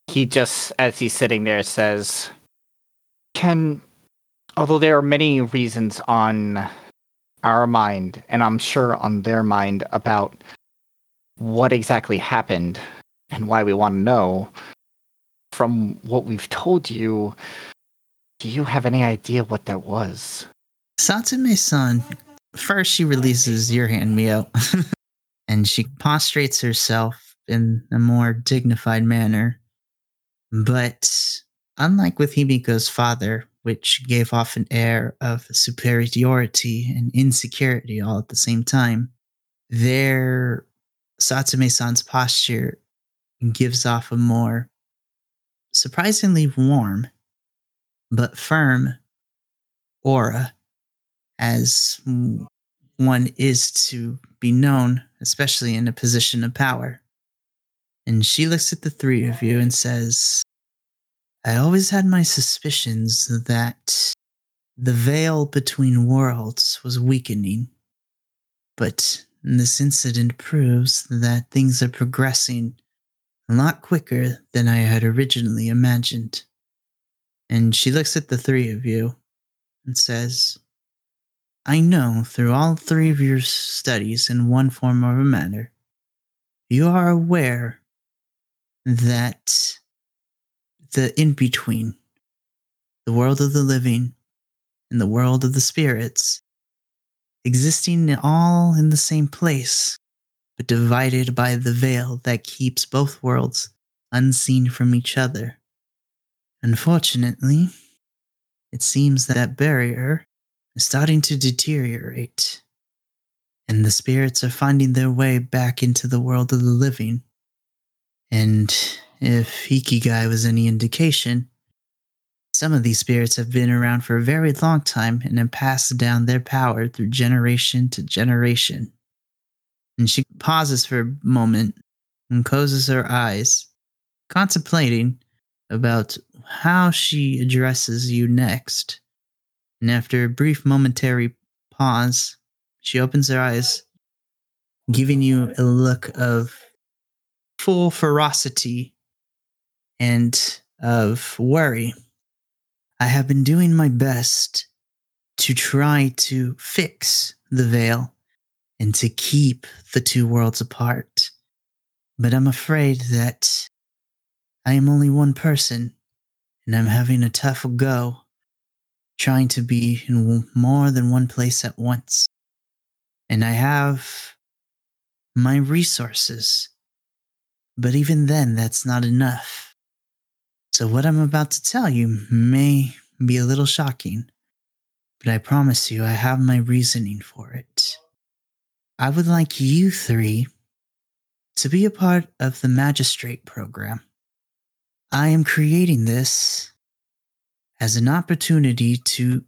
Speaker 2: he just as he's sitting there says can although there are many reasons on our mind and i'm sure on their mind about what exactly happened and why we want to know from what we've told you do you have any idea what that was
Speaker 1: Satsume san, first she releases your hand, Miyo, (laughs) and she prostrates herself in a more dignified manner. But unlike with Himiko's father, which gave off an air of superiority and insecurity all at the same time, their Satsume san's posture gives off a more surprisingly warm but firm aura as one is to be known, especially in a position of power. And she looks at the three of you and says, I always had my suspicions that the veil between worlds was weakening. But this incident proves that things are progressing a lot quicker than I had originally imagined. And she looks at the three of you and says, I know through all three of your studies in one form or another, you are aware that the in between, the world of the living and the world of the spirits, existing all in the same place, but divided by the veil that keeps both worlds unseen from each other. Unfortunately, it seems that barrier is starting to deteriorate, and the spirits are finding their way back into the world of the living. And if Ikegai was any indication, some of these spirits have been around for a very long time and have passed down their power through generation to generation. And she pauses for a moment and closes her eyes, contemplating about how she addresses you next. And after a brief momentary pause, she opens her eyes, giving you a look of full ferocity and of worry. I have been doing my best to try to fix the veil and to keep the two worlds apart. But I'm afraid that I am only one person, and I'm having a tough go trying to be in more than one place at once. And I have my resources. But even then, that's not enough. So, what I'm about to tell you may be a little shocking, but I promise you I have my reasoning for it. I would like you three to be a part of the magistrate program. I am creating this as an opportunity to,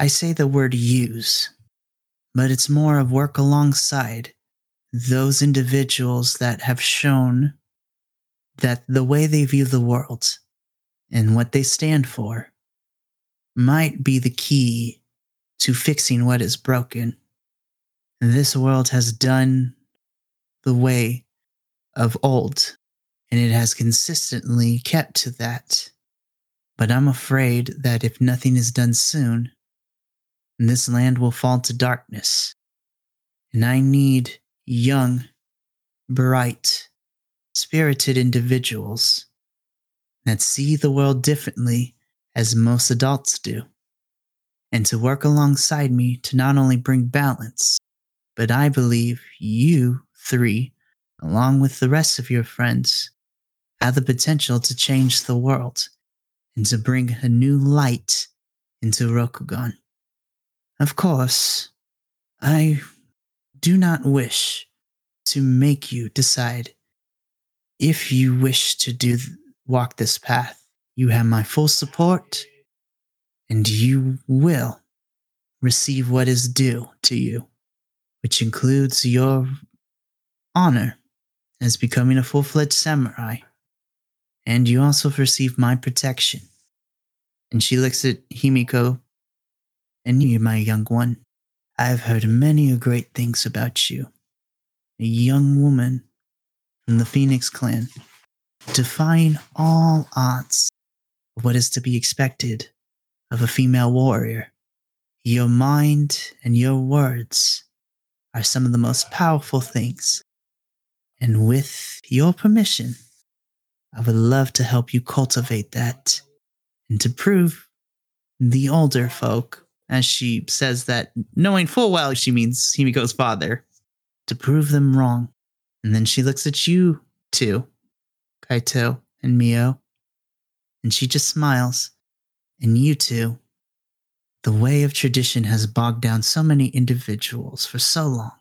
Speaker 1: I say the word use, but it's more of work alongside those individuals that have shown that the way they view the world and what they stand for might be the key to fixing what is broken. This world has done the way of old, and it has consistently kept to that. But I'm afraid that if nothing is done soon, this land will fall to darkness. And I need young, bright, spirited individuals that see the world differently as most adults do, and to work alongside me to not only bring balance, but I believe you three, along with the rest of your friends, have the potential to change the world and to bring a new light into Rokugan. Of course, I do not wish to make you decide if you wish to do walk this path. You have my full support and you will receive what is due to you, which includes your honor as becoming a full-fledged samurai and you also receive my protection. And she looks at Himiko, and you, my young one, I have heard many great things about you. A young woman from the Phoenix clan, defying all odds of what is to be expected of a female warrior. Your mind and your words are some of the most powerful things. And with your permission, I would love to help you cultivate that and to prove the older folk, as she says that, knowing full well she means Himiko's father, to prove them wrong. And then she looks at you two, Kaito and Mio, and she just smiles. And you two, the way of tradition has bogged down so many individuals for so long.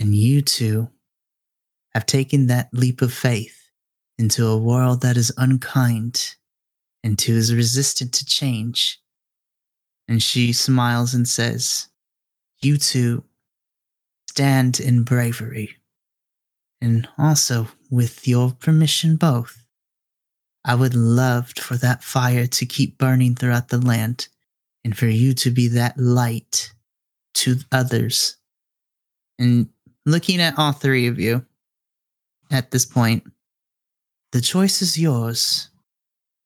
Speaker 1: And you two have taken that leap of faith into a world that is unkind and who is resistant to change. And she smiles and says, You two stand in bravery. And also, with your permission, both, I would love for that fire to keep burning throughout the land and for you to be that light to others. And looking at all three of you at this point, the choice is yours.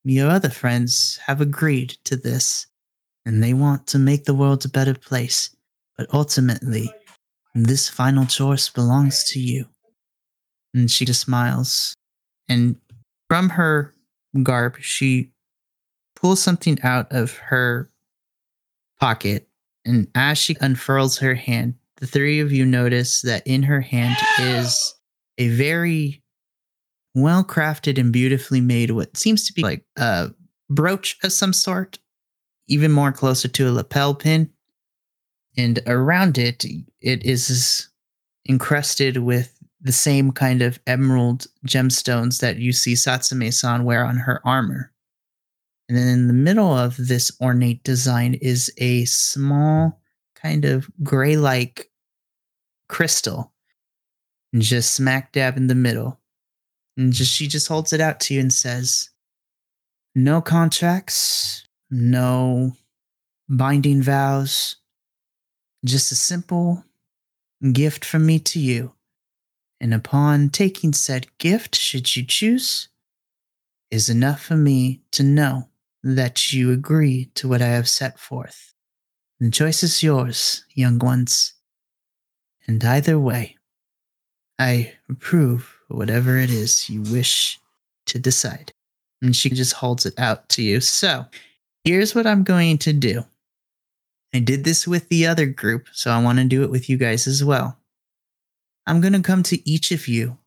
Speaker 1: Your other friends have agreed to this, and they want to make the world a better place, but ultimately, this final choice belongs to you. And she just smiles. And from her garb, she pulls something out of her pocket. And as she unfurls her hand, the three of you notice that in her hand is a very well crafted and beautifully made what seems to be like a brooch of some sort, even more closer to a lapel pin. And around it, it is encrusted with the same kind of emerald gemstones that you see Satsume san wear on her armor. And then in the middle of this ornate design is a small, kind of gray like crystal, and just smack dab in the middle. And just she just holds it out to you and says, "No contracts, no binding vows, just a simple gift from me to you. And upon taking said gift, should you choose, is enough for me to know that you agree to what I have set forth. The choice is yours, young ones. And either way, I approve whatever it is you wish to decide. And she just holds it out to you. So here's what I'm going to do. I did this with the other group, so I want to do it with you guys as well. I'm going to come to each of you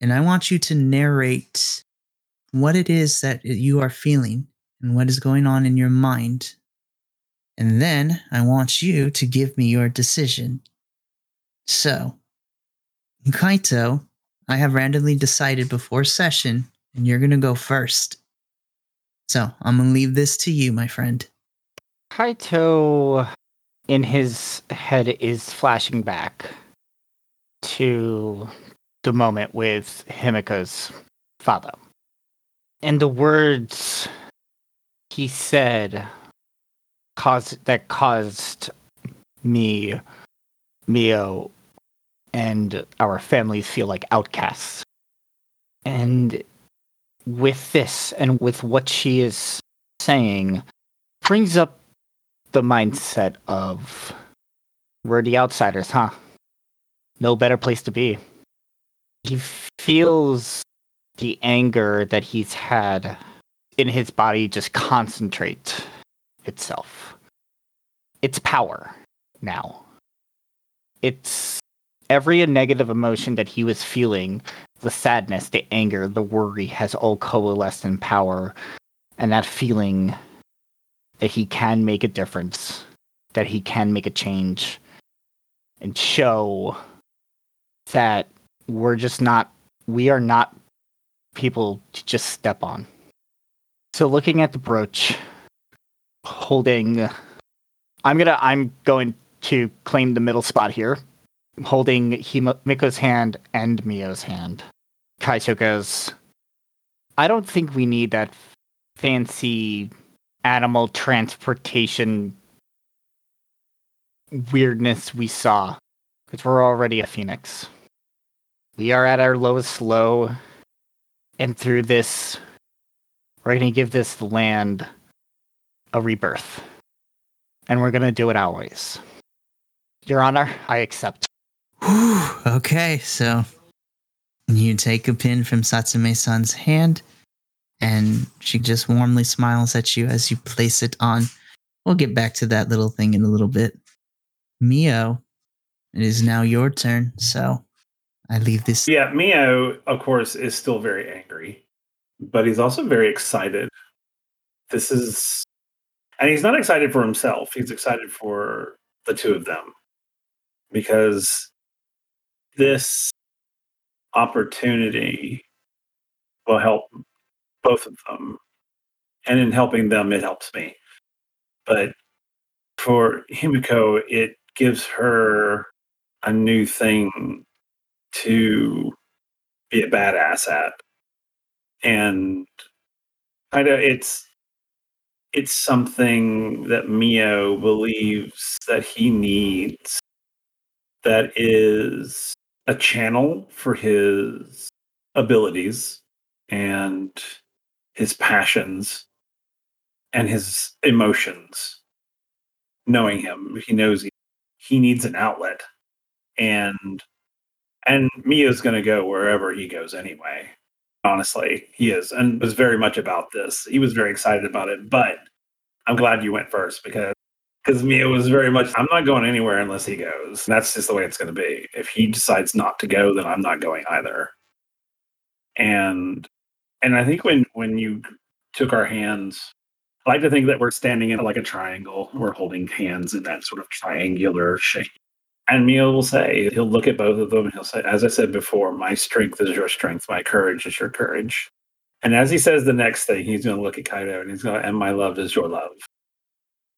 Speaker 1: and I want you to narrate what it is that you are feeling and what is going on in your mind. And then I want you to give me your decision. So, Kaito, I have randomly decided before session, and you're going to go first. So, I'm going to leave this to you, my friend.
Speaker 2: Kaito, in his head, is flashing back to the moment with Himiko's father. And the words he said caused that caused me, Miyo, and our families feel like outcasts. And with this and with what she is saying, brings up the mindset of we're the outsiders, huh? No better place to be. He feels the anger that he's had in his body just concentrate itself. It's power now. It's every negative emotion that he was feeling the sadness, the anger, the worry has all coalesced in power. And that feeling that he can make a difference, that he can make a change, and show that we're just not, we are not people to just step on. So looking at the brooch, holding, I'm gonna, I'm going to claim the middle spot here, holding Miko's hand and Miyo's hand. Kaito goes, I don't think we need that fancy animal transportation weirdness we saw, because we're already a phoenix. We are at our lowest low, and through this, we're going to give this land a rebirth. And we're going to do it always. Your Honor, I accept.
Speaker 1: Whew, okay, so you take a pin from Satsume san's hand, and she just warmly smiles at you as you place it on. We'll get back to that little thing in a little bit. Miyo, it is now your turn, so I leave this.
Speaker 3: Yeah, Miyo, of course, is still very angry, but he's also very excited. This is, and he's not excited for himself. He's excited for the two of them because this opportunity will help both of them. And in helping them, it helps me. But for Himiko, it gives her a new thing to be a badass at. And kind of it's it's something that Miyo believes that he needs that is a channel for his abilities and his passions and his emotions. Knowing him, he knows he, he needs an outlet. And and Miyo's going to go wherever he goes anyway. Honestly, he is, and was very much about this. He was very excited about it. But I'm glad you went first because because Miyo was very much. I'm not going anywhere unless he goes. That's just the way it's going to be. If he decides not to go, then I'm not going either. And and I think when when you took our hands, I like to think that we're standing in like a triangle. We're holding hands in that sort of triangular shape. And Miyo will say, he'll look at both of them and he'll say, as I said before, my strength is your strength, my courage is your courage. And as he says the next thing, he's going to look at Kaito and he's going and my love is your love.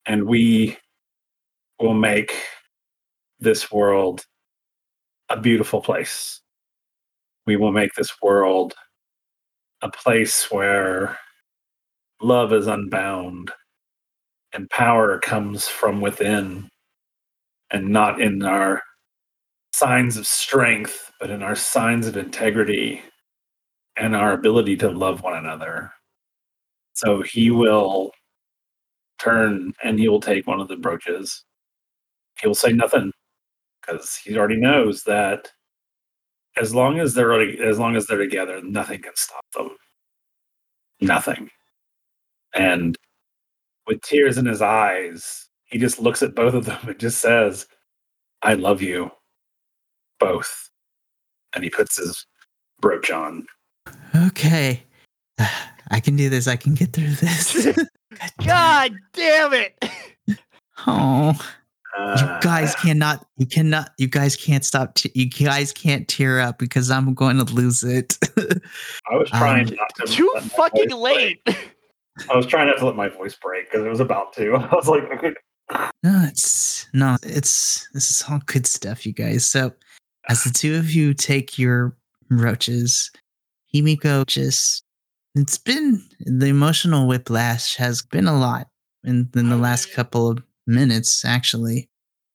Speaker 3: And we will make this world a beautiful place. We will make this world a place where love is unbound and power comes from within and not in our signs of strength, but in our signs of integrity and our ability to love one another. So he will turn and he will take one of the brooches. He will say nothing because he already knows that as long as they're as long as they're together, nothing can stop them. nothing. And with tears in his eyes, he just looks at both of them and just says, I love you both. And he puts his brooch on.
Speaker 1: Okay. (sighs) I can do this. I can get through this. (laughs)
Speaker 2: God damn it. (laughs)
Speaker 1: oh.
Speaker 3: Uh,
Speaker 1: you guys cannot you cannot you guys can't stop t- you guys can't tear up because i'm going to lose it (laughs)
Speaker 3: I was trying
Speaker 1: um,
Speaker 3: not to.
Speaker 2: Too fucking late.
Speaker 3: break. I was trying not to let my voice break because it was about to. I was like, okay.
Speaker 1: No it's no it's this is all good stuff you guys. So as the two of you take your roaches himiko just it's been the emotional whiplash has been a lot in, in the last mm-hmm. couple of minutes actually.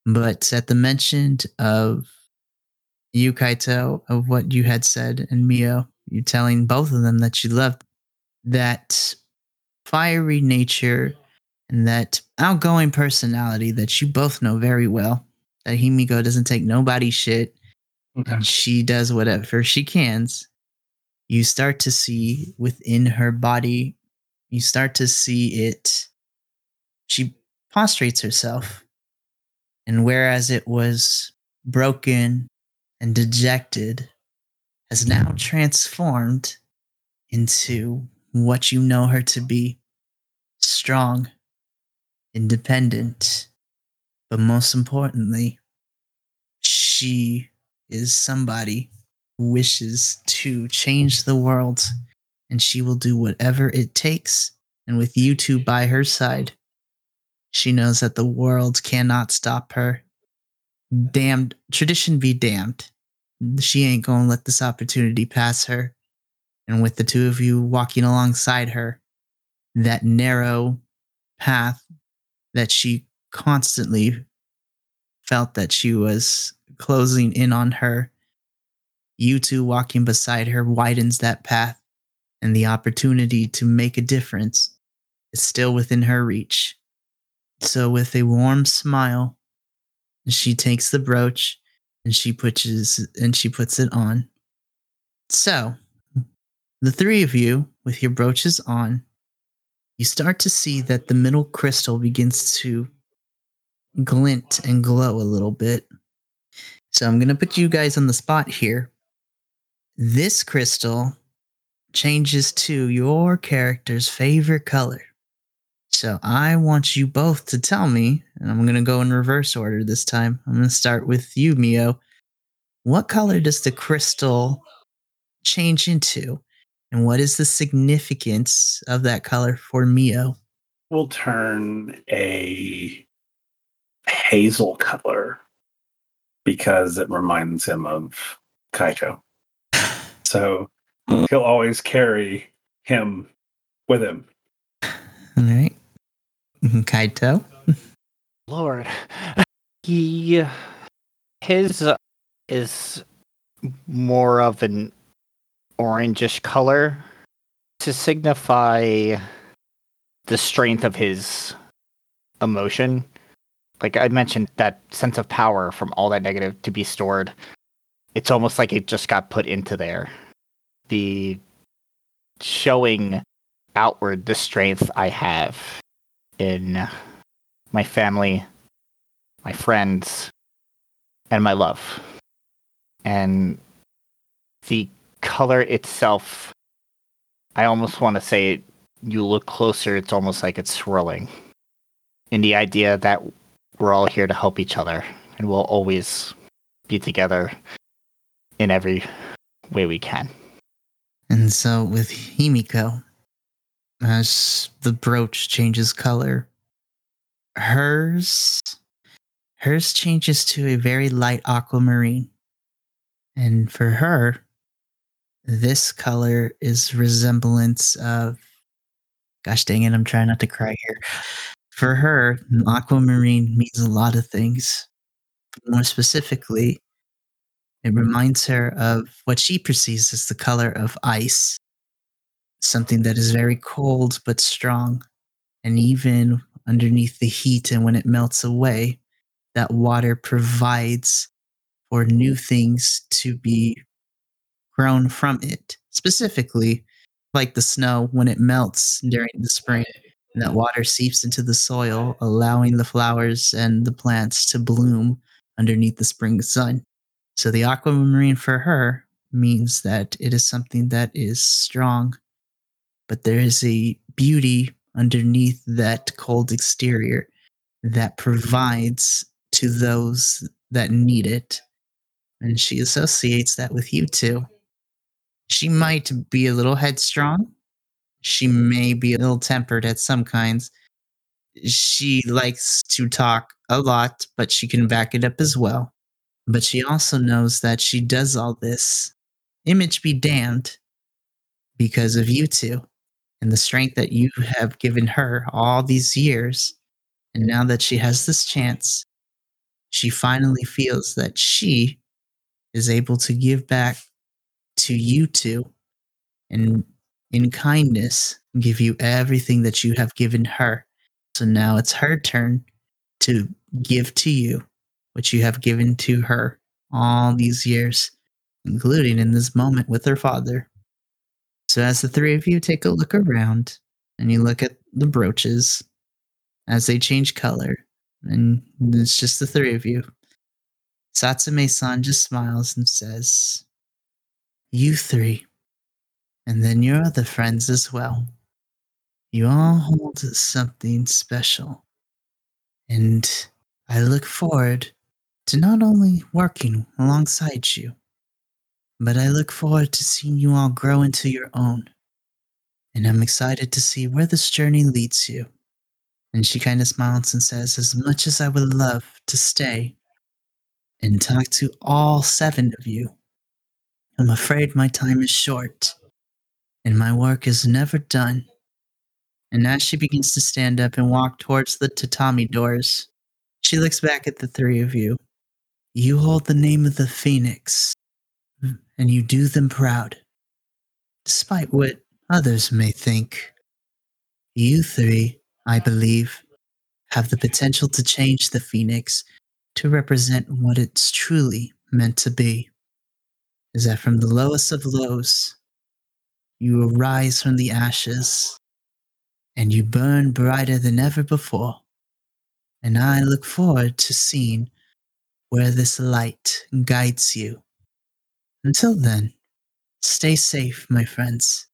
Speaker 1: But at the mention of you kaito of what you had said and miyo you telling both of them that you loved that fiery nature and that outgoing personality that you both know very well that himiko doesn't take nobody's shit. And she does whatever she can. you start to see within her body you start to see it. She prostrates herself. And whereas it was broken and dejected has now transformed into what you know her to be strong independent but most importantly she is somebody who wishes to change the world and she will do whatever it takes and with you two by her side she knows that the world cannot stop her. Damned tradition be damned. She ain't gonna let this opportunity pass her. And with the two of you walking alongside her that narrow path that she constantly felt that she was closing in on her. You two walking beside her widens that path and the opportunity to make a difference is still within her reach. So with a warm smile she takes the brooch and she puts and she puts it on. So the three of you with your brooches on you start to see that the middle crystal begins to glint and glow a little bit so i'm going to put you guys on the spot here this crystal changes to your character's favorite color so I want you both to tell me, and I'm going to go in reverse order this time. I'm going to start with you, Miyo. What color does the crystal change into? And what is the significance of that color for Miyo?
Speaker 3: We'll turn a hazel color because it reminds him of Kaito. So he'll always carry him with him.
Speaker 1: All right. (laughs) Kaito?
Speaker 2: Lord. (laughs) He his uh, is more of an orangish color to signify the strength of his emotion. Like I mentioned, that sense of power from all that negative to be stored. It's almost like it just got put into there. The showing outward the strength I have in my family, my friends, and my love. And the color itself, I almost want to say you look closer, it's almost like it's swirling. In the idea that we're all here to help each other and we'll always be together in every way we can.
Speaker 1: And so with Himiko, as the brooch changes color, hers hers changes to a very light aquamarine. And for her, this color is resemblance of gosh dang it, I'm trying not to cry here. For her, aquamarine means a lot of things. More specifically, it reminds her of what she perceives as the color of ice something that is very cold but strong. And even underneath the heat and when it melts away, that water provides for new things to be grown from it. Specifically, like the snow when it melts during the spring. And that water seeps into the soil, allowing the flowers and the plants to bloom underneath the spring sun. So the aquamarine for her means that it is something that is strong, but there is a beauty underneath that cold exterior that provides to those that need it. And she associates that with you too. She might be a little headstrong, she may be a little tempered at some kinds. She likes to talk a lot, but she can back it up as well. But she also knows that she does all this, image be damned, because of you two and the strength that you have given her all these years. And now that she has this chance, she finally feels that she is able to give back to you two and in kindness give you everything that you have given her. So now it's her turn to give to you what you have given to her all these years, including in this moment with her father. So as the three of you take a look around and you look at the brooches as they change color, and it's just the three of you, Satsume san just smiles and says, You three and then your other friends as well. You all hold something special. And I look forward to not only working alongside you, but I look forward to seeing you all grow into your own. And I'm excited to see where this journey leads you. And she kind of smiles and says, As much as I would love to stay and talk to all seven of you, I'm afraid my time is short and my work is never done. And as she begins to stand up and walk towards the tatami doors, she looks back at the three of you. You hold the name of the Phoenix, and you do them proud, despite what others may think. You three, I believe, have the potential to change the Phoenix to represent what it's truly meant to be. Is that from the lowest of lows, you arise from the ashes, and you burn brighter than ever before. And I look forward to seeing where this light guides you. Until then, stay safe, my friends,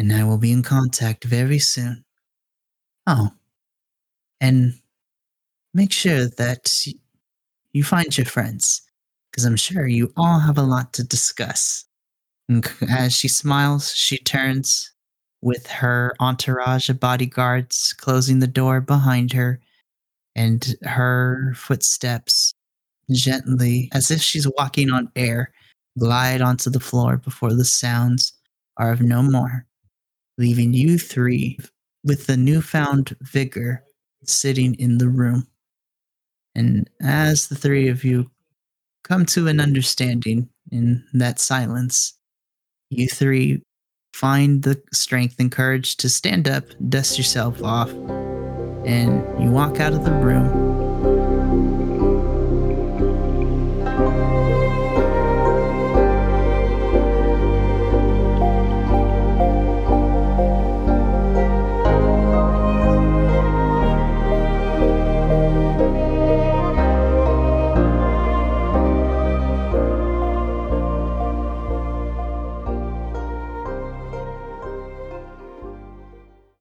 Speaker 1: and I will be in contact very soon. Oh, and make sure that you find your friends, because I'm sure you all have a lot to discuss. As she smiles, she turns with her entourage of bodyguards closing the door behind her, and her footsteps gently, as if she's walking on air, glide onto the floor before the sounds are of no more, leaving you three with the newfound vigor sitting in the room. And as the three of you come to an understanding in that silence, you three find the strength and courage to stand up, dust yourself off, and you walk out of the room